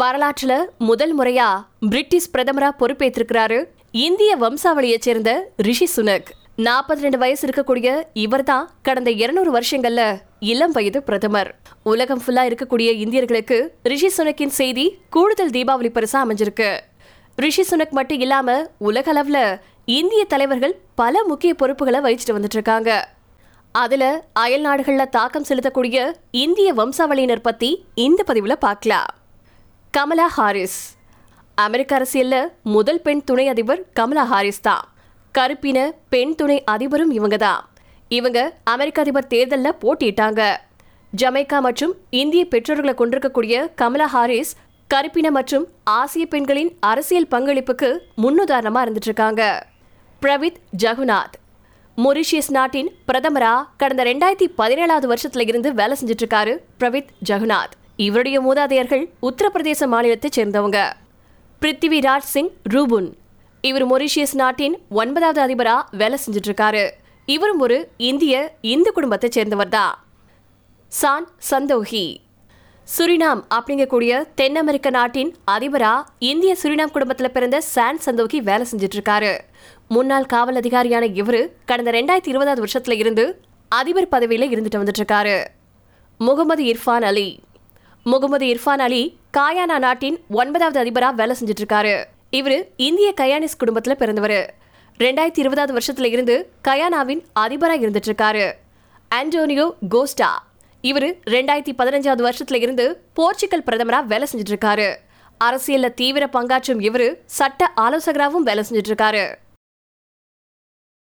வரலாற்றுல முதல் முறையா பிரிட்டிஷ் பிரதமரா பொறுப்பேற்றிருக்கிறாரு இந்திய வம்சாவளியைச் சேர்ந்த ரிஷி சுனக். நாற்பத்தி ரெண்டு வயசு இருக்கக்கூடிய இவர்தான் கடந்த இருநூறு வருஷங்கள்ல இளம் வயது பிரதமர். உலகம் ஃபுல்லா இருக்கக்கூடிய இந்தியர்களுக்கு ரிஷி சுனக்கின் செய்தி கூடுதல் தீபாவளி பரிசா அமைஞ்சிருக்கு. ரிஷி சுனக் மட்டும் இல்லாம உலக அளவுல இந்திய தலைவர்கள் பல முக்கிய பொறுப்புகளை வகிச்சுட்டு வந்துட்டு இருக்காங்க அதுல அயல் நாடுகள்ல தாக்கம் செலுத்தக்கூடிய இந்திய வம்சாவளியினர் பத்தி இந்த பதிவுல பார்க்கலாம். கமலா ஹாரிஸ். அமெரிக்க அரசியலில் முதல் பெண் துணை அதிபர் கமலா ஹாரிஸ் தான். கருப்பின பெண் துணை அதிபரும் இவங்க தான் இவங்க அமெரிக்க அதிபர் தேர்தலில் போட்டியிட்டாங்க. ஜமைக்கா மற்றும் இந்திய பெற்றோர்களை கொண்டிருக்கக்கூடிய கமலா ஹாரிஸ் கருப்பின மற்றும் ஆசிய பெண்களின் அரசியல் பங்களிப்புக்கு முன்னுதாரணமாக இருந்துட்டு இருக்காங்க பிரவித் ஜகுநாத். மொரிஷியஸ் நாட்டின் பிரதமரா கடந்த ரெண்டாயிரத்தி பதினேழாவது வருஷத்துல இருந்து வேலை செஞ்சுட்டு இருக்காரு பிரவித் ஜகுநாத். இவருடைய மூதாதையர்கள் உத்தரப்பிரதேச மாநிலத்தைச் சேர்ந்தவங்க. பிருத்திவிராஜ் சிங் ரூபுன். இவர் மொரிஷியஸ் நாட்டின் ஒன்பதாவது அதிபரா வேலை செஞ்சுட்டு இருக்காரு இவரும் ஒரு இந்திய இந்து குடும்பத்தை சேர்ந்தவர் தான் சான் சந்தோஹி. சுரினாம் அப்படிங்கக்கூடிய தென் அமெரிக்க நாட்டின் அதிபரா இந்திய சுரினாம் குடும்பத்தில் பிறந்த சான் சந்தோகி வேலை செஞ்சுட்டு இருக்காரு முன்னாள் காவல் அதிகாரியான இவரு கடந்த ரெண்டாயிரத்தி இருபதாவது வருஷத்துல இருந்து அதிபர் பதவியில இருந்துட்டு வந்துட்டு இருக்காரு முகமது இர்ஃபான் அலி. முகமது இர்ஃபான் அலி காயானா நாட்டின் ஒன்பதாவது அதிபராக வேலை செஞ்சுட்டு இருக்காரு இவரு இந்திய கயானிஸ் குடும்பத்தில் பிறந்தவர். ரெண்டாயிரத்தி இருபதாவது வருஷத்துல இருந்து கயானாவின் அதிபராக இருந்துட்டு இருக்காரு ஆண்டோனியோ கோஸ்டா. இவரு ரெண்டாயிரத்தி பதினஞ்சாவது வருஷத்துல இருந்து போர்ச்சுகல் பிரதமராக வேலை செஞ்சுட்டு இருக்காரு அரசியல்ல தீவிர பங்காற்றும் இவரு சட்ட ஆலோசகராகவும் வேலை செஞ்சுட்டு இருக்காரு